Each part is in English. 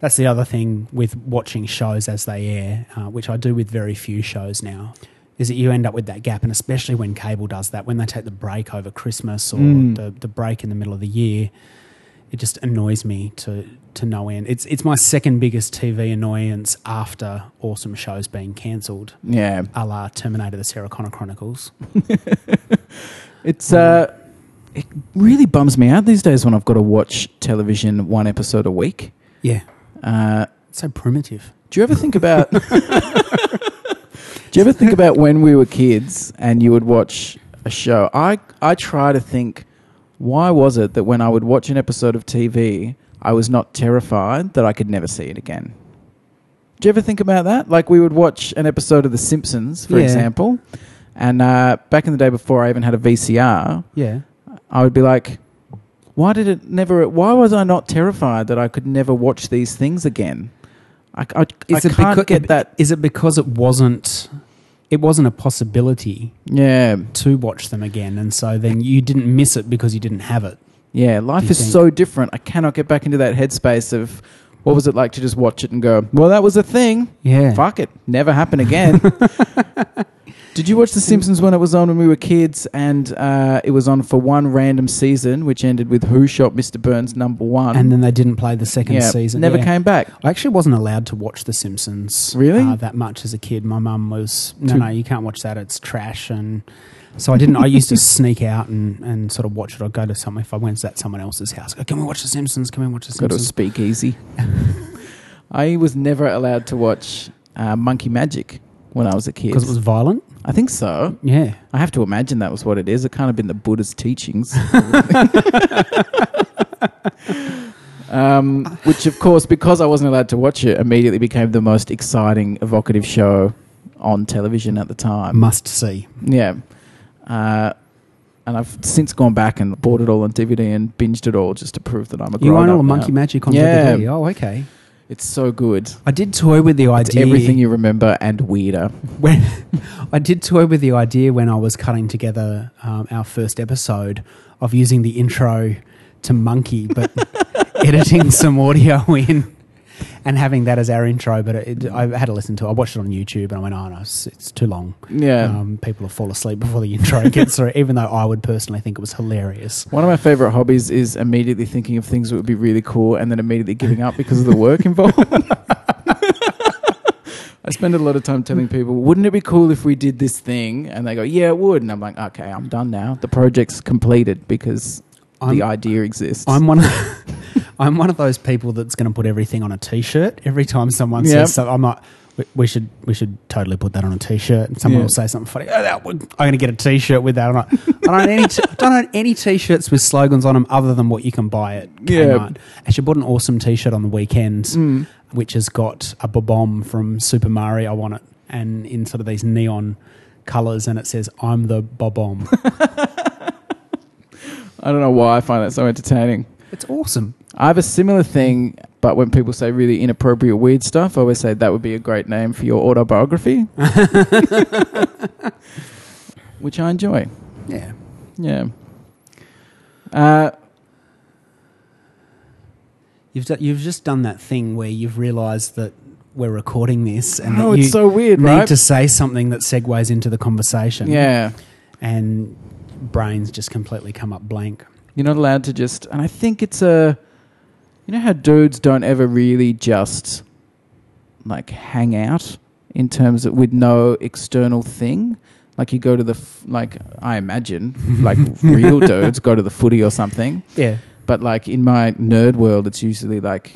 that's the other thing with watching shows as they air, uh, which I do with very few shows now, is that you end up with that gap, and especially when cable does that, when they take the break over Christmas or Mm. the, the break in the middle of the year, it just annoys me to to no end. It's it's my second biggest TV annoyance after awesome shows being cancelled, Yeah. a la Terminator: The Sarah Connor Chronicles. It's uh, it really bums me out these days when I've got to watch television one episode a week. Yeah, Uh, so primitive. do you ever think about? do you ever think about when we were kids and you would watch a show? I I try to think, why was it that when I would watch an episode of TV, I was not terrified that I could never see it again? Do you ever think about that? Like we would watch an episode of The Simpsons, for Yeah. example, and uh, back in the day before I even had a VCR, Yeah. I would be like, why did it never? Why was I not terrified that I could never watch these things again? I, I, I Is it can't becau- get that. Is it because it wasn't it wasn't a possibility Yeah, to watch them again, and so then you didn't miss it because you didn't have it? yeah. Life is think? so different. I cannot get back into that headspace of what was it like to just watch it and go, well, that was a thing. Yeah. Fuck it, never happen again. Did you watch The Simpsons when it was on when we were kids? And uh, it was on for one random season, which ended with Who Shot Mr. Burns number one. And then they didn't play the second yeah, season. never Yeah. came back. I actually wasn't allowed to watch The Simpsons Really? uh, that much as a kid. My mum was no, Too- no, you can't watch that. It's trash, and so I didn't. I used to sneak out and, and sort of watch it. I'd go to some if I went to that someone else's house. Go, can we watch The Simpsons? Can we watch The Go to a Simpsons? speakeasy. I was never allowed to watch uh, Monkey Magic when I was a kid. Because it was violent. I think so. Yeah. I have to imagine that was what it is. It kind of been the Buddha's teachings. um, which, of course, because I wasn't allowed to watch it, immediately became the most exciting, evocative show on television at the time. Must see. Yeah. Uh, and I've since gone back and bought it all on DVD and binged it all just to prove that I'm a You own all now. Monkey Magic on Yeah. DVD. Oh, okay. It's so good. I did toy with the It's idea. everything you remember and weirder. when I did toy with the idea when I was cutting together um, our first episode of using the intro to Monkey, but editing some audio in and having that as our intro. But it, I had to listen to. it. I watched it on YouTube and I went, "Oh no, it's, it's too long. Yeah. Um, people will fall asleep before the intro gets through." Even though I would personally think it was hilarious. One of my favorite hobbies is immediately thinking of things that would be really cool and then immediately giving up because of the work involved. I spend a lot of time telling people, wouldn't it be cool if we did this thing? And they go, yeah, it would. And I'm like, okay, I'm done now. The project's completed because I'm, the idea exists. I'm one. Of, I'm one of those people that's going to put everything on a T-shirt every time someone Yep. says something. I'm like, "We- we should we should totally put that on a T-shirt. And someone Yeah. will say something funny. Oh, that would, I'm going to get a T-shirt with that. I'm like, I don't own any. T- I don't own any T-shirts with slogans on them other than what you can buy at Yeah. Kmart. Actually, bought an awesome T-shirt on the weekend, Mm. which has got a bomb from Super Mario on it, and in sort of these neon colors, and it says, "I'm the bomb." I don't know why I find that so entertaining. it's awesome. I have a similar thing, but when people say really inappropriate, weird stuff, I always say that would be a great name for your autobiography, which I enjoy. Yeah. Yeah. Uh, You've d- you've just done that thing where you've realised that we're recording this and oh, that you it's so weird, need right? to say something that segues into the conversation. yeah. and brains just completely come up blank. You're not allowed to just, and I think it's a, you know how dudes don't ever really just like hang out in terms of with no external thing. Like you go to the, f- like I imagine, like real dudes go to the footy or something. Yeah, But like in my nerd world, it's usually like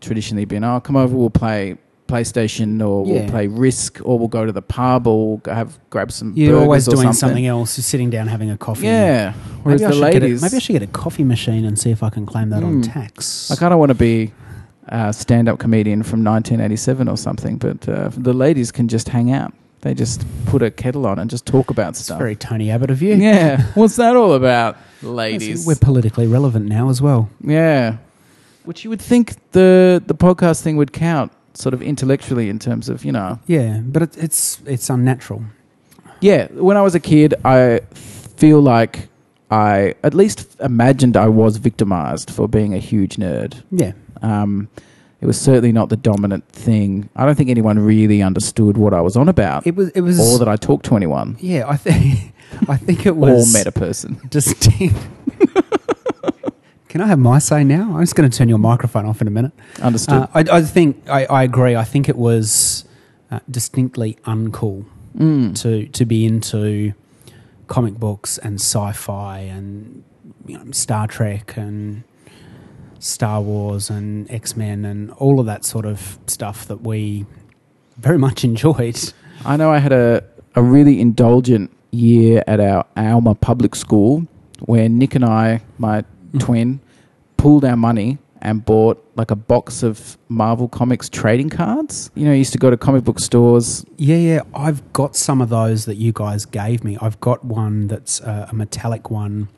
traditionally been, oh, come over, we'll play PlayStation, or Yeah. we'll play Risk, or we'll go to the pub, or we'll have grab some. you're always doing something. something else. You're sitting down having a coffee. Yeah. Whereas maybe I, the should get a, maybe I should get a coffee machine and see if I can claim that on Hmm. tax. I kind of want to be a stand-up comedian from 1987 or something, but uh, the ladies can just hang out. They just put a kettle on and just talk about stuff. very Tony Abbott of you. yeah. What's that all about, ladies? We're politically relevant now as well. Yeah. Which you would think the the podcast thing would count sort of intellectually in terms of, you know. Yeah, but it, it's it's unnatural. Yeah, when I was a kid, I feel like I at least imagined I was victimized for being a huge nerd. Yeah, Um, it was certainly not the dominant thing. I don't think anyone really understood what I was on about, It was. It was. or that I talked to anyone, yeah, I think. I think it or was met a person. distinct. Can I have my say now? I'm just going to turn your microphone off in a minute. Understood. Uh, I, I think I, I agree. I think it was uh, distinctly uncool Mm. to to be into comic books and sci-fi and you know, Star Trek and Star Wars and X Men and all of that sort of stuff that we very much enjoyed. I know I had a, a really indulgent year at our Alma public school where Nick and I, my Mm. twin, pooled our money and bought like a box of Marvel Comics trading cards. You know, I used to go to comic book stores. Yeah, yeah. I've got some of those that you guys gave me. I've got one that's uh, a metallic one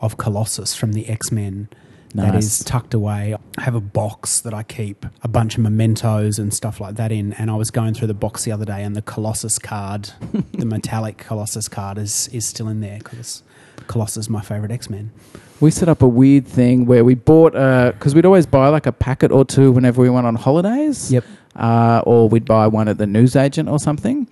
of Colossus from the X Men. That Nice. is tucked away. I have a box that I keep a bunch of mementos and stuff like that in. And I was going through the box the other day, and the Colossus card, the metallic Colossus card, is is still in there because Colossus my favorite X Men. We set up a weird thing where we bought, because we'd always buy like a packet or two whenever we went on holidays. Yep. uh, or we'd buy one at the newsagent or something.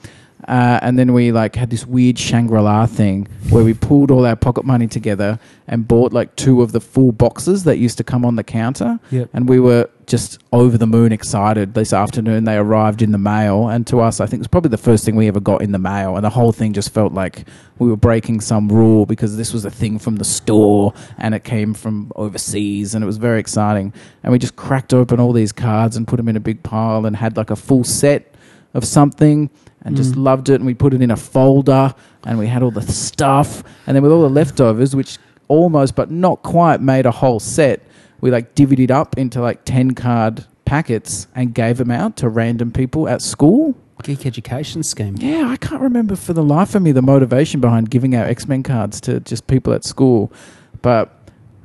Uh, and then we like had this weird Shangri-La thing where we pulled all our pocket money together and bought like two of the full boxes that used to come on the counter. Yep. And we were just over the moon excited this afternoon. They arrived in the mail, and to us, I think it was probably the first thing we ever got in the mail. And the whole thing just felt like we were breaking some rule because this was a thing from the store and it came from overseas, and it was very exciting. And we just cracked open all these cards and put them in a big pile and had like a full set of something and just Mm. loved it. And we put it in a folder and we had all the stuff. And then with all the leftovers, which almost but not quite made a whole set, we like divvied it up into like 10 card packets and gave them out to random people at school. Geek education scheme. Yeah, I can't remember for the life of me the motivation behind giving out X Men cards to just people at school. But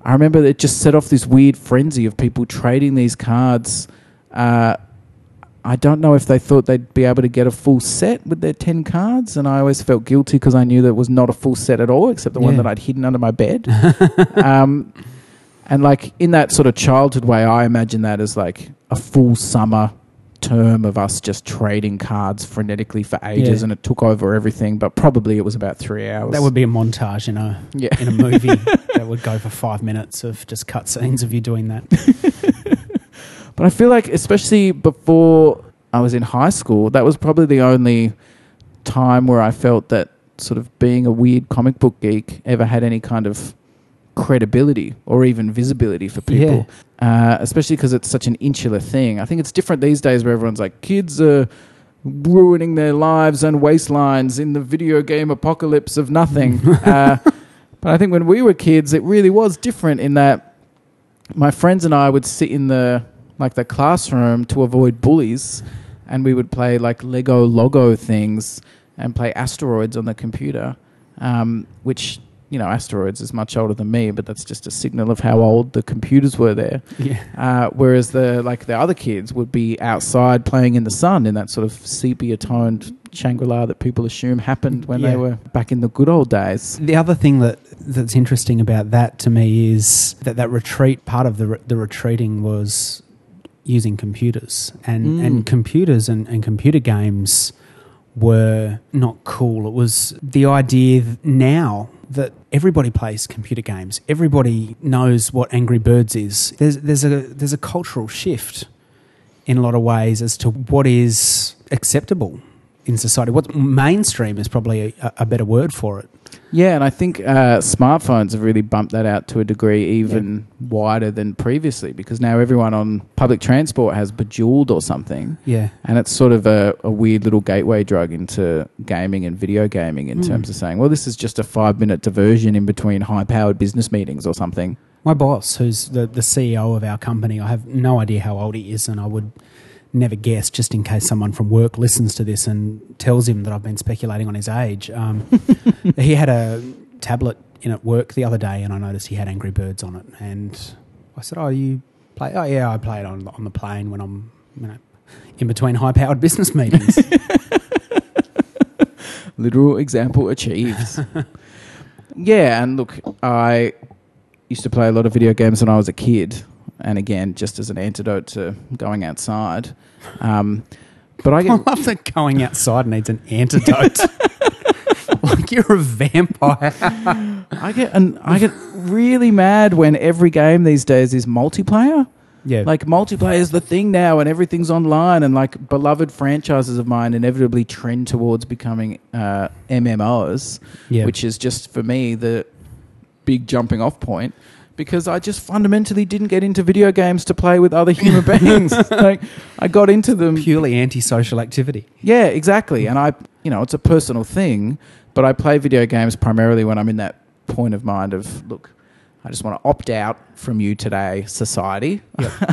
I remember it just set off this weird frenzy of people trading these cards. Uh, I don't know if they thought they'd be able to get a full set with their 10 cards. And I always felt guilty because I knew that it was not a full set at all, except the one that I'd hidden under my bed. um, and like in that sort of childhood way, I imagine that as like a full summer term of us just trading cards frenetically for ages, Yeah. and it took over everything. But probably it was about three hours. That would be a montage in a yeah. in a movie that would go for five minutes of just cutscenes of you doing that. But I feel like, especially before I was in high school, that was probably the only time where I felt that sort of being a weird comic book geek ever had any kind of credibility or even visibility for people. Uh, especially because it's such an insular thing. I think it's different these days where everyone's like, kids are ruining their lives and waistlines in the video game apocalypse of nothing. uh, but I think when we were kids, it really was different in that my friends and I would sit in the like the classroom to avoid bullies, and we would play like Lego logo things and play asteroids on the computer, um, which you know asteroids is much older than me, but that's just a signal of how old the computers were there. Yeah. Uh, whereas the like the other kids would be outside playing in the sun in that sort of sepia toned Shangri-La that people assume happened when Yeah. they were back in the good old days. The other thing that that's interesting about that to me is that that retreat part of the re- the retreating was using computers and Mm. and computers and, and computer games were not cool. It was the idea now that everybody plays computer games. Everybody knows what Angry Birds is. There's there's a there's a cultural shift in a lot of ways as to what is acceptable in society. What mainstream is probably a, a better word for it. Yeah, and I think uh, smartphones have really bumped that out to a degree even wider than previously because now everyone on public transport has Bejeweled or something. Yeah. And it's sort of a, a weird little gateway drug into gaming and video gaming in Mm. terms of saying, well, this is just a five minute diversion in between high powered business meetings or something. My boss, who's the, the CEO of our company, I have no idea how old he is, and I would never guess, just in case someone from work listens to this and tells him that I've been speculating on his age. Um, he had a tablet in at work the other day, and I noticed he had Angry Birds on it. And I said, "Oh, you play? Oh, yeah, I play it on on the plane when I'm, you know, in between high powered business meetings." Literal example achieved. yeah, and look, I used to play a lot of video games when I was a kid. And again, just as an antidote to going outside. Um, but I I love that going outside needs an antidote. like you're a vampire. I get and I get really mad when every game these days is multiplayer. Yeah. Like multiplayer is the thing now, and everything's online, and like beloved franchises of mine inevitably trend towards becoming uh, MMOs, yeah. which is just for me the big jumping off point. Because I just fundamentally didn't get into video games to play with other human beings. like I got into them purely antisocial activity. yeah, exactly. And I, you know, it's a personal thing, but I play video games primarily when I'm in that point of mind of, look, I just want to opt out from you today, society. Yep. I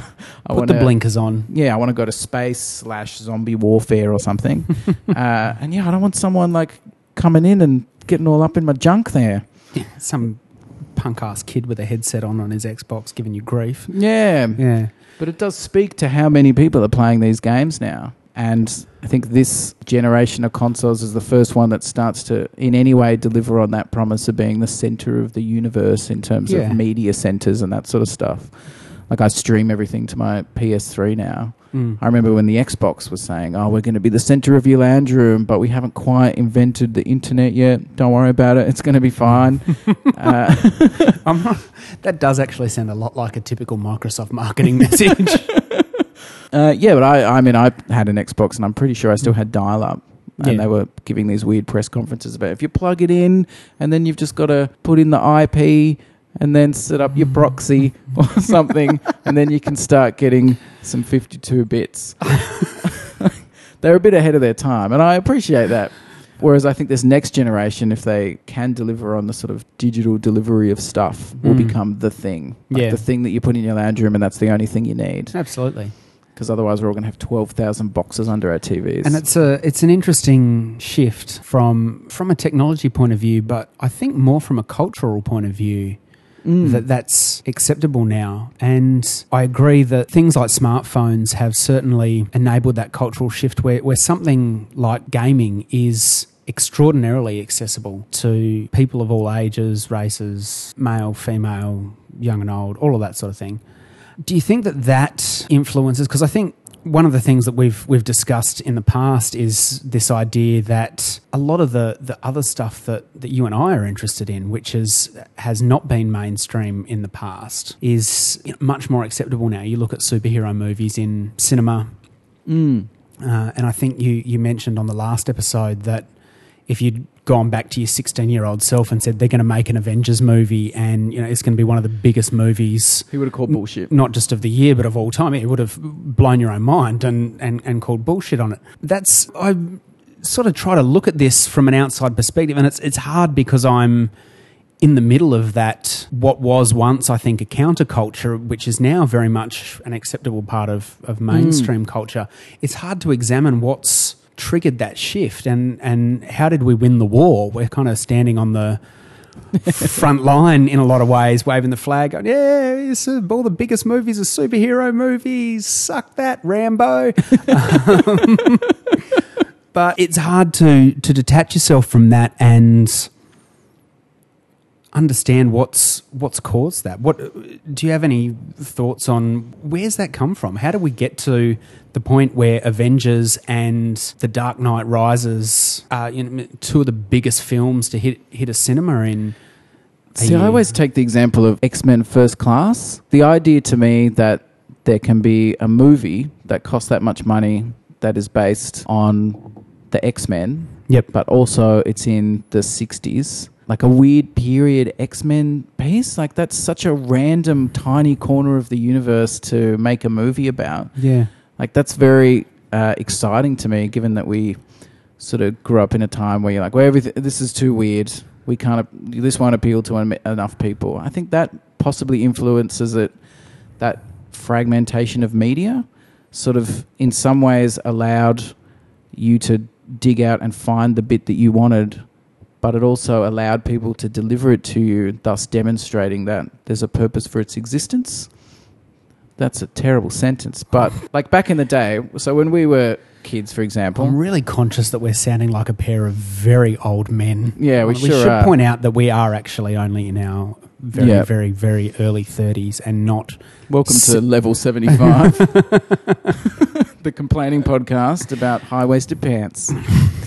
Put wanna, the blinkers on. Yeah, I want to go to space slash zombie warfare or something. uh, and yeah, I don't want someone like coming in and getting all up in my junk there. Some punk ass kid with a headset on on his Xbox giving you grief. Yeah, Yeah. But it does speak to how many people are playing these games now. And I think this generation of consoles is the first one that starts to, in any way, deliver on that promise of being the center of the universe in terms Yeah. of media centers and that sort of stuff. Like I stream everything to my PS3 now. Mm. I remember when the Xbox was saying, "Oh, we're going to be the center of your land room, but we haven't quite invented the internet yet. Don't worry about it; it's going to be fine." uh, not, that does actually sound a lot like a typical Microsoft marketing message. Uh, yeah, but I, I mean, I had an Xbox, and I'm pretty sure I still had dial-up, and Yeah. they were giving these weird press conferences about if you plug it in, and then you've just got to put in the IP, and then set up your proxy or something, and then you can start getting some 52 bits. They're a bit ahead of their time, and I appreciate that. Whereas I think this next generation, if they can deliver on the sort of digital delivery of stuff, will Mm. become the thing. Like Yeah. the thing that you put in your lounge room, and that's the only thing you need Absolutely. because otherwise we're all going to have 12,000 boxes under our TVs. And it's a it's an interesting shift from from a technology point of view, but I think more from a cultural point of view Mm. that that's acceptable now. And I agree that things like smartphones have certainly enabled that cultural shift where, where something like gaming is extraordinarily accessible to people of all ages, races, male, female, young and old, all of that sort of thing. Do you think that that influences? Because I think one of the things that we've we've discussed in the past is this idea that a lot of the, the other stuff that, that you and I are interested in, which is has not been mainstream in the past, is much more acceptable now. You look at superhero movies in cinema, Mm. uh, and I think you you mentioned on the last episode that if you'd gone back to your 16 year old self and said they're going to make an Avengers movie and you know it's going to be one of the biggest movies. He would have called bullshit. not just of the year but of all time. It would have blown your own mind and and, and called bullshit on it. That's i sort of try to look at this from an outside perspective and it's it's hard because i'm in the middle of that what was once i think a counterculture which is now very much an acceptable part of of mm. mainstream culture. It's hard to examine what's triggered that shift and and how did we win the war we're kind of standing on the front line in a lot of ways, waving the flag, going, "Yeah, it's, all the biggest movies are superhero movies. Suck that, Rambo." Um, but it's hard to to detach yourself from that and understand what's what's caused that. What do you have any thoughts on? Where's that come from? How do we get to the point where Avengers and The Dark Knight Rises are you know, two of the biggest films to hit hit a cinema in? a See, I always take the example of X Men First Class. The idea to me that there can be a movie that costs that much money that is based on the X Men, Yep. but also it's in the 60s. Like a weird period X Men piece. Like, that's such a random, tiny corner of the universe to make a movie about. Yeah. Like that's very uh, exciting to me, given that we sort of grew up in a time where you're like, well, everything this is too weird. We can't. This won't appeal to en- enough people. I think that possibly influences it. That fragmentation of media, sort of in some ways allowed you to dig out and find the bit that you wanted, but it also allowed people to deliver it to you, thus demonstrating that there's a purpose for its existence. That's a terrible sentence, but like back in the day, so when we were kids, for example, I'm really conscious that we're sounding like a pair of very old men. Yeah, we uh, we sure should are. point out that we are actually only in our very, Yeah. very, very early 30s and not. Welcome to level 75, the complaining podcast about high waisted pants.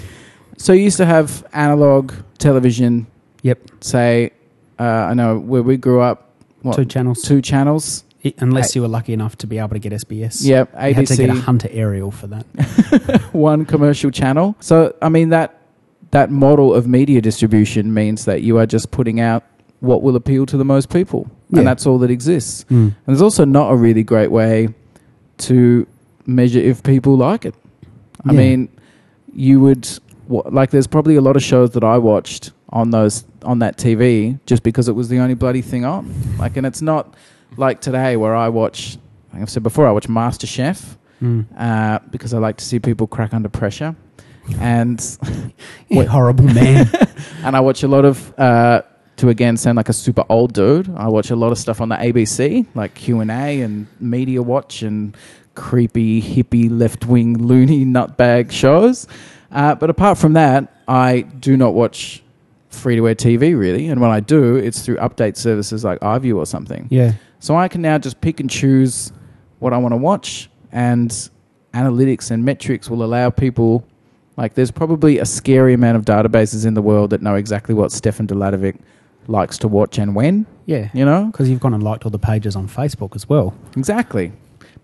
So you used to have analog television, Yep. say, uh, I know where we grew up, what, Two channels. two channels? I- unless you were lucky enough to be able to get SBS. Yep, ABC. You had to get a Hunter aerial for that. one commercial channel. So, I mean, that that model of media distribution means that you are just putting out what will appeal to the most people. Yeah. And that's all that exists. Mm. And there's also not a really great way to measure if people like it. I Yeah. mean, you would like. There's probably a lot of shows that I watched on those on that TV just because it was the only bloody thing on. Like, and it's not like today where I watch. Like I've said before, I watch MasterChef Mm. uh, because I like to see people crack under pressure, and You horrible man. and I watch a lot of. Uh, to again sound like a super old dude, I watch a lot of stuff on the ABC, like Q and A and Media Watch and creepy hippie left wing loony nutbag shows. Uh, but apart from that, I do not watch free to air TV really, and when I do, it's through update services like iView or something. yeah. So I can now just pick and choose what I want to watch, and analytics and metrics will allow people. Like, there's probably a scary amount of databases in the world that know exactly what Stefan Deladovic likes to watch and when. Yeah. You know Because you've gone and liked all the pages on Facebook as well. exactly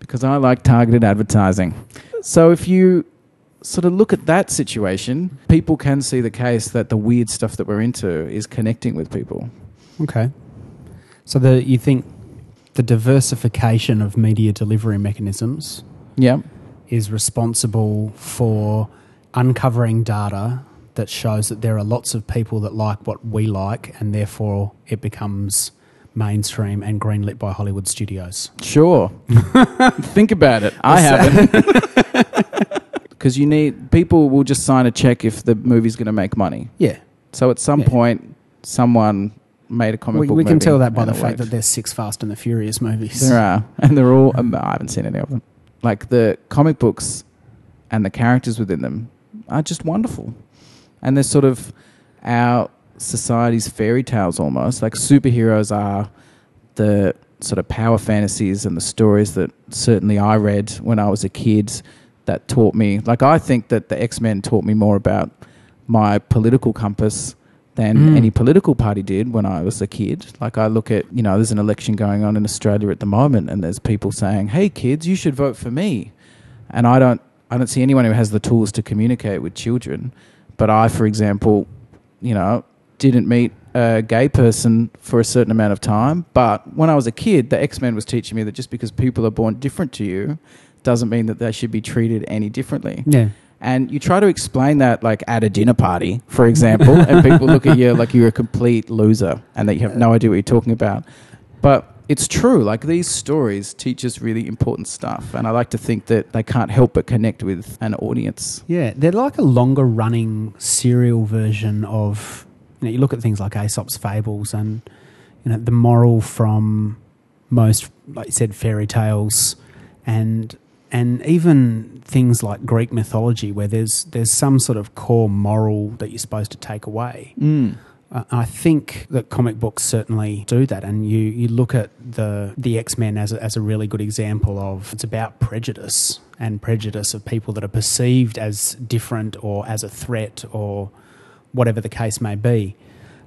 because I like targeted advertising. So if you sort of look at that situation, people can see the case that the weird stuff that we're into is connecting with people. Okay. So the you think the diversification of media delivery mechanisms Yeah. is responsible for uncovering data that shows that there are lots of people that like what we like and therefore it becomes mainstream and greenlit by Hollywood studios. Sure. Think about it. I haven't. Because you need people will just sign a check if the movie's going to make money. Yeah. So at some Yeah. point, someone made a comic We, book. we can tell that by the fact that there's six Fast and the Furious movies. there are, and they're all. Um, I haven't seen any of them. Like the comic books and the characters within them are just wonderful, and they're sort of our society's fairy tales almost. Like superheroes are the sort of power fantasies and the stories that certainly I read when I was a kid that taught me. Like I think that the X Men taught me more about my political compass than Mm. any political party did when I was a kid. Like I look at, you know, there's an election going on in Australia at the moment and there's people saying, "Hey kids, you should vote for me." And I don't I don't see anyone who has the tools to communicate with children. But I, for example, you know, didn't meet a gay person for a certain amount of time. But when I was a kid, the X Men was teaching me that just because people are born different to you doesn't mean that they should be treated any differently. Yeah. And you try to explain that, like at a dinner party, for example, and people look at you like you're a complete loser and that you have no idea what you're talking about. But it's true. Like these stories teach us really important stuff. And I like to think that they can't help but connect with an audience. Yeah, they're like a longer running serial version of you know, you look at things like Aesop's fables and you know, the moral from most like you said, fairy tales and and even things like Greek mythology where there's there's some sort of core moral that you're supposed to take away. Mm. Uh, I think that comic books certainly do that, and you, you look at the the X Men as a, as a really good example of it's about prejudice and prejudice of people that are perceived as different or as a threat or whatever the case may be.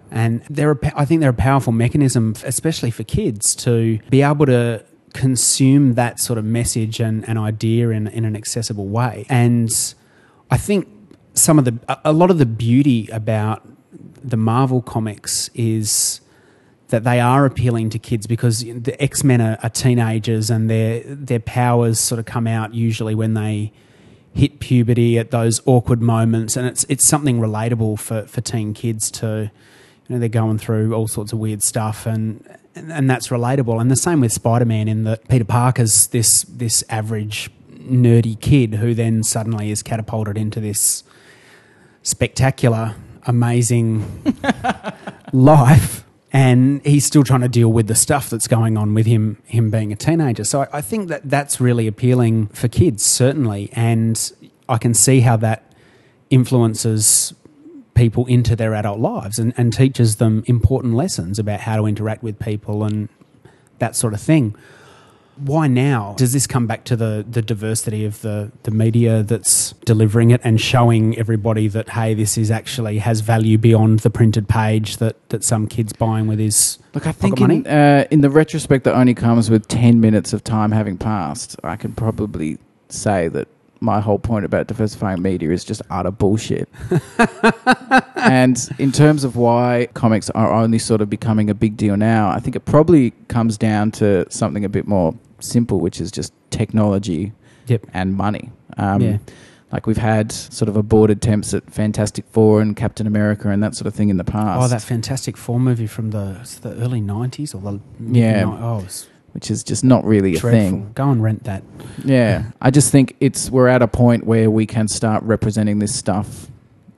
And they're a, I think they're a powerful mechanism, especially for kids, to be able to consume that sort of message and, and idea in, in an accessible way. And I think some of the a- lot of the beauty about the Marvel comics is that they are appealing to kids because the X Men are, are teenagers and their their powers sort of come out usually when they hit puberty at those awkward moments, and it's it's something relatable for, for teen kids to you know they're going through all sorts of weird stuff and. And, and that's relatable, and the same with Spider-Man. In that Peter Parker's this this average nerdy kid who then suddenly is catapulted into this spectacular, amazing life, and he's still trying to deal with the stuff that's going on with him, him being a teenager. So I, I think that that's really appealing for kids, certainly, and I can see how that influences people into their adult lives and, and teaches them important lessons about how to interact with people and that sort of thing. Why now? Does this come back to the, the diversity of the, the media that's delivering it and showing everybody that, hey, this is actually has value beyond the printed page that, that some kid's buying with his Look, I think money? in, uh, in the retrospect that only comes with 10 minutes of time having passed, I can probably say that my whole point about diversifying media is just utter bullshit. and in terms of why comics are only sort of becoming a big deal now, I think it probably comes down to something a bit more simple, which is just technology Yep. and money. Um, Yeah. Like we've had sort of aborted attempts at Fantastic Four and Captain America and that sort of thing in the past. Oh, that Fantastic Four movie from the, the early 90s or the Yeah. mid- Oh, which is just not really a dreadful. thing. Go and rent that. Yeah, I just think it's we're at a point where we can start representing this stuff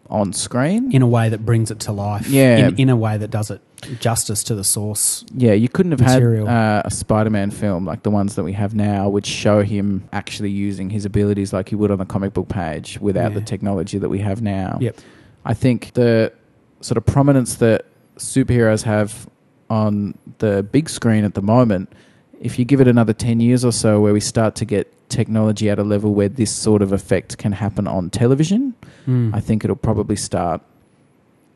on screen. in a way that brings it to life. Yeah. In, in a way that does it justice to the source. Yeah, you couldn't have Material. had uh, a Spider-Man film like the ones that we have now, which show him actually using his abilities like he would on the comic book page without the Yeah. technology that we have now. Yep. I think the sort of prominence that superheroes have on the big screen at the moment, if you give it another 10 years or so where we start to get technology at a level where this sort of effect can happen on television, Mm. I think it'll probably start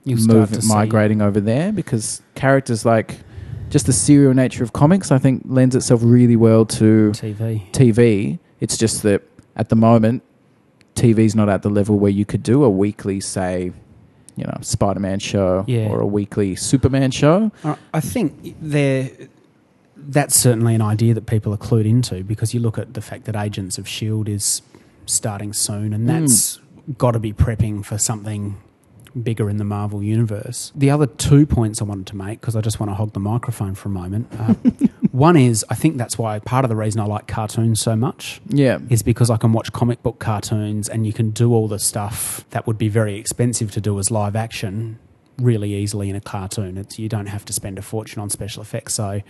You'll start moving, see- migrating over there because characters like just the serial nature of comics, I think, lends itself really well to TV. TV. It's just that at the moment, TV's not at the level where you could do a weekly, say, you know, Spider Man show Yeah. or a weekly Superman show. I think there. That's certainly an idea that people are clued into because you look at the fact that Agents of Shield is starting soon, and Mm. that's got to be prepping for something bigger in the Marvel universe. The other two points I wanted to make because I just want to hog the microphone for a moment. Uh, one is I think that's why part of the reason I like cartoons so much Yeah. is because I can watch comic book cartoons and you can do all the stuff that would be very expensive to do as live action really easily in a cartoon. It's you don't have to spend a fortune on special effects, so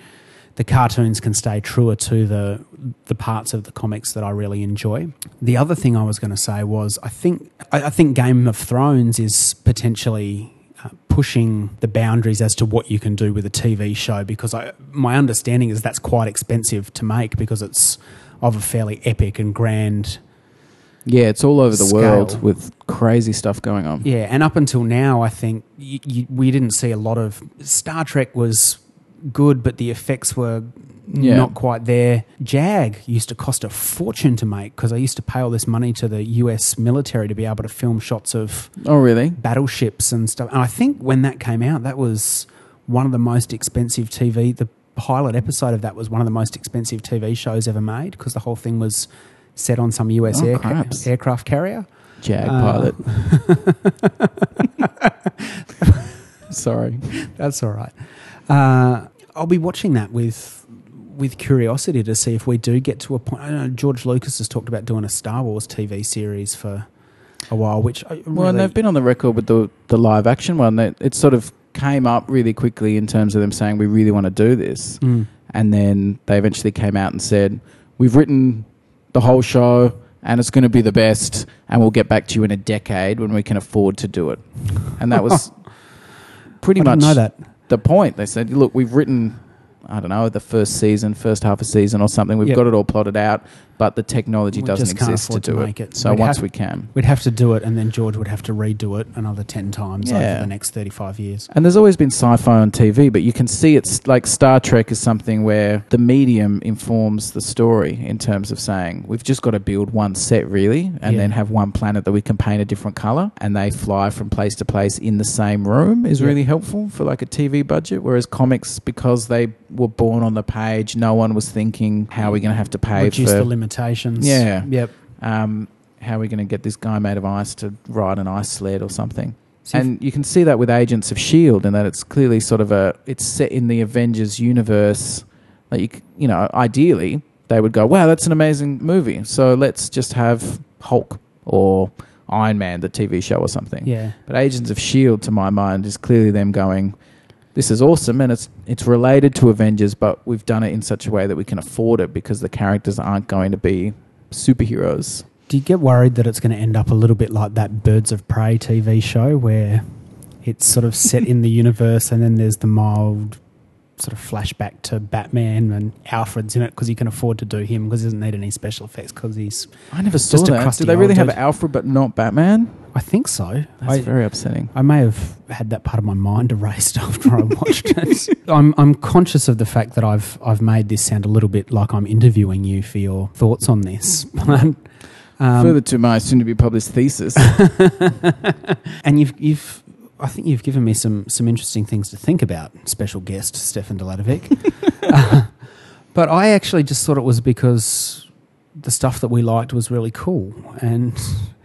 the cartoons can stay truer to the the parts of the comics that I really enjoy. The other thing I was going to say was I think I, I think Game of Thrones is potentially uh, pushing the boundaries as to what you can do with a TV show because I, my understanding is that's quite expensive to make because it's of a fairly epic and grand Yeah, it's all over the Scale. world with crazy stuff going on. Yeah, and up until now, I think y y we didn't see a lot of Star Trek was good, but the effects were Yeah. not quite there. Jag used to cost a fortune to make because I used to pay all this money to the U.S. military to be able to film shots of Oh, really? battleships and stuff. And I think when that came out, that was one of the most expensive TV. The pilot episode of that was one of the most expensive TV shows ever made because the whole thing was set on some U.S. Oh, air aircraft carrier. Jag Uh, pilot. Sorry. That's all right. Uh, I'll be watching that with with curiosity to see if we do get to a point. I know George Lucas has talked about doing a Star Wars TV series for a while, which I Well, really- they've been on the record with the the live action one. That it sort of came up really quickly in terms of them saying we really want to do this, Mm. and then they eventually came out and said we've written the whole show and it's going to be the best, and we'll get back to you in a decade when we can afford to do it. And that was pretty I much didn't know that. The point. They said, look, we've written. I don't know the first season, first half of season, or something. We've Yep. got it all plotted out, but the technology We doesn't exist to do it. it. So We'd once have- we can, We'd have to do it, and then George would have to redo it another ten times Yeah. over the next thirty-five years. And there's always been sci-fi on TV, but you can see it's like Star Trek is something where the medium informs the story in terms of saying we've just got to build one set really, and Yeah. then have one planet that we can paint a different color, and they fly from place to place in the same room is Yeah. really helpful for like a TV budget. Whereas comics, because they were born on the page, no one was thinking how are we going to have to pay Reduce for the limitations. Yeah. Yep. um, how are we going to get this guy made of ice to ride an ice sled or something. If- and you can see that with Agents of Shield, and that it's clearly sort of a it's set in the Avengers universe. Like you, you know, ideally they would go, "Wow, that's an amazing movie." So let's just have Hulk or Iron Man, the TV show or something. yeah. But Agents of Shield, to my mind, is clearly them going, "This is awesome," and it's it's related to Avengers, but we've done it in such a way that we can afford it because the characters aren't going to be superheroes. Do you get worried that it's going to end up a little bit like that Birds of Prey TV show where It's sort of set in the universe, and then there's the mild sort of flashback to Batman, and Alfred's in it because he can afford to do him because he doesn't need any special effects because he's. I never saw that. Did they really old have. Alfred but not Batman? I think so. That's I, very upsetting. I may have had that part of my mind erased after I watched it. I'm I'm conscious of the fact that I've I've made this sound a little bit like I'm interviewing you for your thoughts on this, but. Um, Further to my soon-to-be published thesis. and you've you've I think you've given me some some interesting things to think about. Special guest Stefan Deladovic, uh, but I actually just thought it was because the stuff that we liked was really cool, and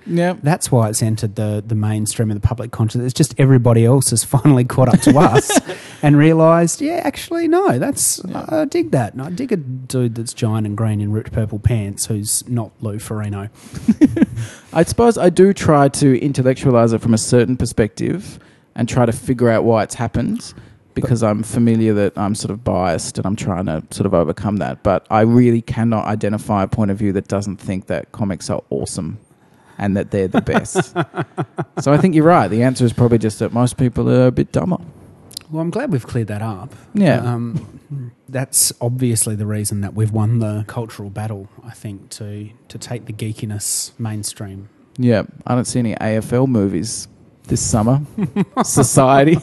yeah. that's why it's entered the the mainstream of the public consciousness. It's just everybody else has finally caught up to us and realised, yeah, actually, no, that's Yeah. I dig that. And I dig a dude that's giant and green in ripped purple pants who's not Lou Ferrigno. I suppose I do try to intellectualize it from a certain perspective and try to figure out why it's happened because I'm familiar that I'm sort of biased and I'm trying to sort of overcome that. But I really cannot identify a point of view that doesn't think that comics are awesome and that they're the best. so I think you're right. The answer is probably just that most people are a bit dumber. Well, I'm glad we've cleared that up. Yeah. Um, that's obviously the reason that we've won the cultural battle, I think, to, to take the geekiness mainstream. Yeah. I don't see any AFL movies this summer. Society.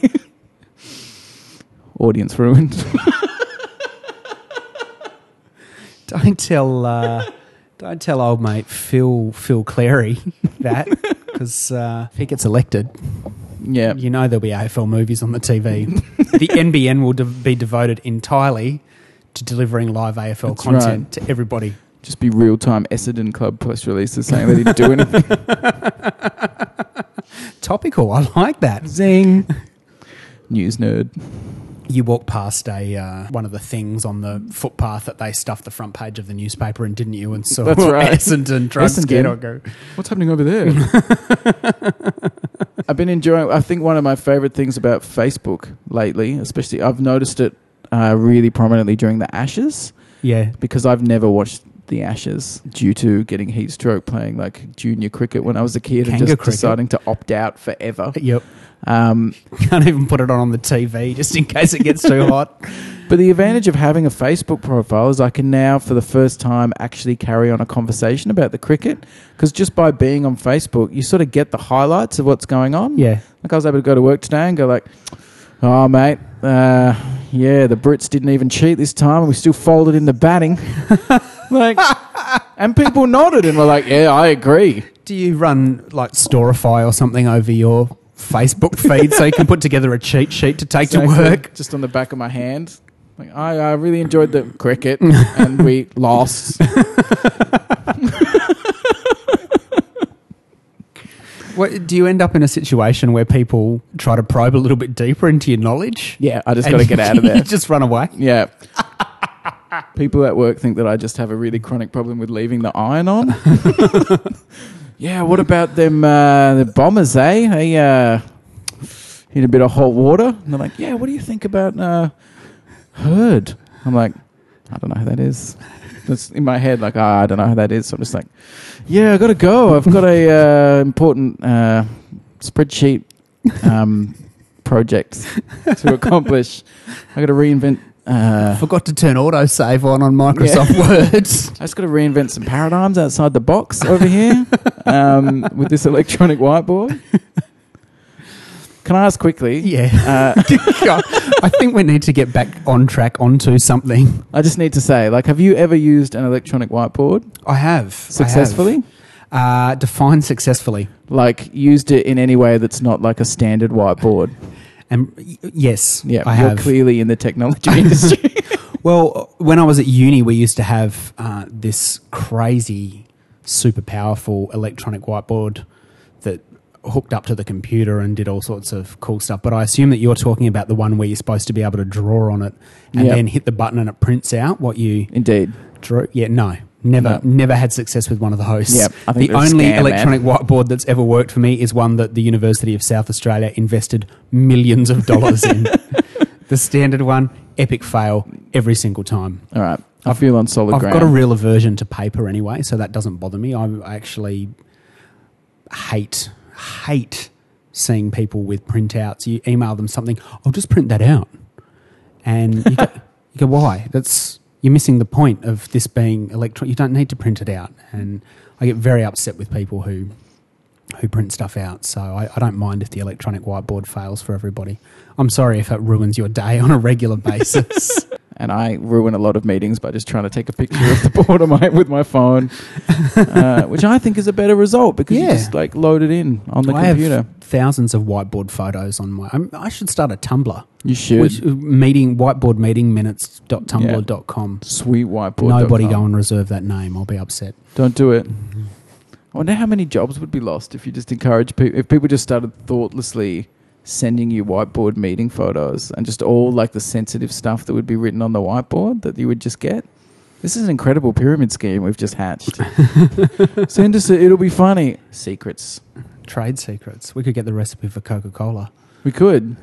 Audience ruined. Don't tell, uh, don't tell old mate Phil Phil Cleary that, because uh, if he gets elected, yeah. you know there'll be AFL movies on the TV. the NBN will de- be devoted entirely to delivering live AFL That's content to everybody. just be real time Essendon Club press releases saying they didn't do anything. Topical, I like that. Zing. News nerd. You walk past a uh, one of the things on the footpath that they stuffed the front page of the newspaper in, didn't you? And saw That's right. Essendon drug Essendon. scandal go. What's happening over there? I've been enjoying. I think one of my favorite things about Facebook lately, especially, I've noticed it uh, really prominently during the Ashes Yeah, because I've never watched the Ashes due to getting heat stroke playing like junior cricket when I was a kid and just cricket. deciding to opt out forever. yep. Um, Can't even put it on on the TV just in case it gets too hot. But the advantage of having a Facebook profile is I can now, for the first time, actually carry on a conversation about the cricket. Because just by being on Facebook, you sort of get the highlights of what's going on. Yeah, Like I was able to go to work today and go like, "Oh, mate, uh, yeah, the Brits didn't even cheat this time, and we still folded in the batting." like, and people nodded and were like, "Yeah, I agree." Do you run like Storify or something over your Facebook feed so you can put together a cheat sheet to take to work? just on the back of my hand. Like, I, I really enjoyed the cricket, and we lost. What, do you end up in a situation where people try to probe a little bit deeper into your knowledge? Yeah, I just got to get out of there. just run away. Yeah. People at work think that I just have a really chronic problem with leaving the iron on. yeah, what about them uh, the bombers, eh? They uh, need a bit of hot water. And they're like, yeah, what do you think about uh, Hird? I'm like, I don't know who that is. That's in my head, like, ah, I don't know who that is. So I'm just like, yeah, I got to go. I've got a uh, important uh, spreadsheet um, project to accomplish. I got to reinvent. Uh, Forgot to turn autosave on on Microsoft Word. I just got to reinvent some paradigms outside the box over here um, with this electronic whiteboard. Can I ask quickly? yeah. Uh, I think we need to get back on track onto something. I just need to say, like, have you ever used an electronic whiteboard I have. successfully? I have. Uh, define successfully. Like, used it in any way that's not like a standard whiteboard? And yes, Yeah, I you're have. clearly in the technology industry. Well, when I was at uni, we used to have uh, this crazy, super powerful electronic whiteboard that hooked up to the computer and did all sorts of cool stuff. But I assume that you're talking about the one where you're supposed to be able to draw on it and Yep. then hit the button and it prints out what you Indeed. drew. Yeah, no. Never, No. never had success with one of those. Yep, I think the only scam, man. electronic whiteboard that's ever worked for me is one that the University of South Australia invested millions of dollars in. the standard one, epic fail every single time. All right. I feel on solid I've ground. got a real aversion to paper anyway, so that doesn't bother me. I actually hate hate seeing people with printouts. You email them something, I'll just print that out. And you go, you go why? That's you're missing the point of this being electronic. You don't need to print it out. And I get very upset with people who who print stuff out. So I, I don't mind if the electronic whiteboard fails for everybody. I'm sorry if it ruins your day on a regular basis. and I ruin a lot of meetings by just trying to take a picture of the board on my, with my phone, uh, which I think is a better result because you just like load it in on the computer. I computer. have thousands of whiteboard photos on my. I'm, I should start a Tumblr. you should. Which, meeting whiteboard meeting minutes.tumblr.com. Sweet whiteboard. Nobody go and reserve that name. I'll be upset. Don't do it. I wonder how many jobs would be lost if you just encourage people. If people just started thoughtlessly sending you whiteboard meeting photos and just all like the sensitive stuff that would be written on the whiteboard that you would just get. This is an incredible pyramid scheme we've just hatched. Send us it; it'll be funny. Secrets. Trade secrets. We could get the recipe for Coca Cola. We could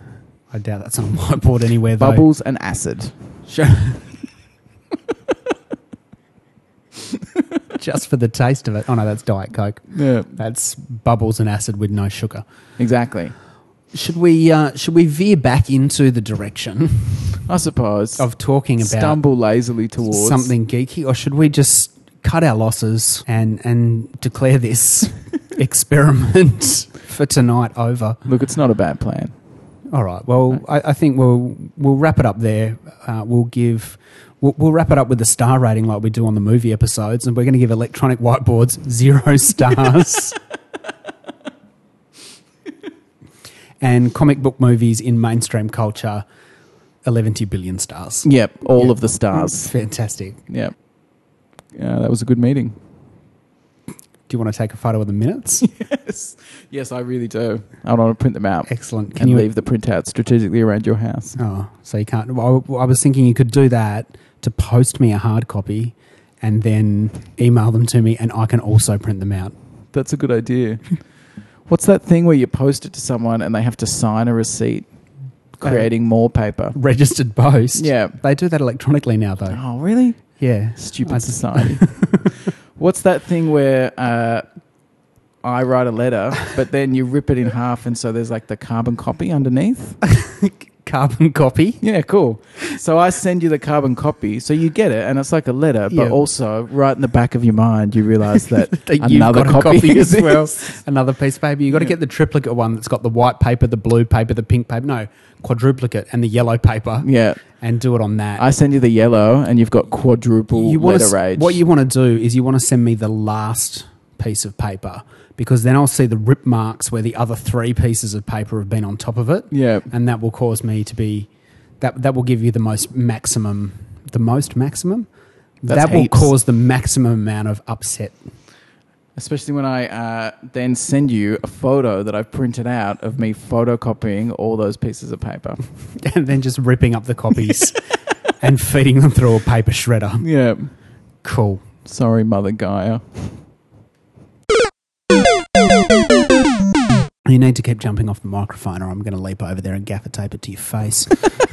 I doubt that's on whiteboard anywhere, though. bubbles and acid. Sure. Just for the taste of it. Oh no, that's Diet Coke. Yeah, That's bubbles and acid with no sugar. exactly. Should we uh, should we veer back into the direction I suppose of talking about stumble lazily towards something geeky, or should we just cut our losses and and declare this experiment for tonight over? Look, it's not a bad plan. All right. Well, I, I think we'll we'll wrap it up there. Uh, we'll give we'll, we'll wrap it up with the star rating like we do on the movie episodes, and we're going to give electronic whiteboards zero stars. and comic book movies in mainstream culture, eleven billion stars. Yep, all Yeah. of the stars. Fantastic. Yep. Yeah, that was a good meeting. Do you want to take a photo of the minutes? Yes, yes, I really do. I want to print them out Excellent. Can and you leave the printout strategically around your house. Oh, so you can't. Well, I I was thinking you could do that to post me a hard copy, and then email them to me, and I can also print them out. That's a good idea. What's that thing where you post it to someone and they have to sign a receipt, creating more paper? Registered post. Yeah. they do that electronically now, though. Oh, really? Yeah, Stupid society. What's that thing where uh, I write a letter, but then you rip it in half, and so there's like the carbon copy underneath? carbon copy. Yeah, cool. So I send you the carbon copy, so you get it, and it's like a letter, but Yeah. also right in the back of your mind, you realize that, That you've another got a copy, as well. exists. Another piece of paper. You got to get the triplicate one that's got the white paper, the blue paper, the pink paper. No, quadruplicate and the yellow paper, Yeah, and do it on that. I send you the yellow, and you've got quadruple wanna letter s- age. What you want to do is you want to send me the last piece of paper because then I'll see the rip marks where the other three pieces of paper have been on top of it, yeah, and that will cause me to be that that will give you the most maximum, the most maximum. That's that will heaps. cause the maximum amount of upset. especially when I uh, then send you a photo that I've printed out of me photocopying all those pieces of paper. and then just ripping up the copies and feeding them through a paper shredder. Yeah, Cool. sorry, Mother Gaia. You need to keep jumping off the microphone, or I'm going to leap over there and gaffer tape it to your face.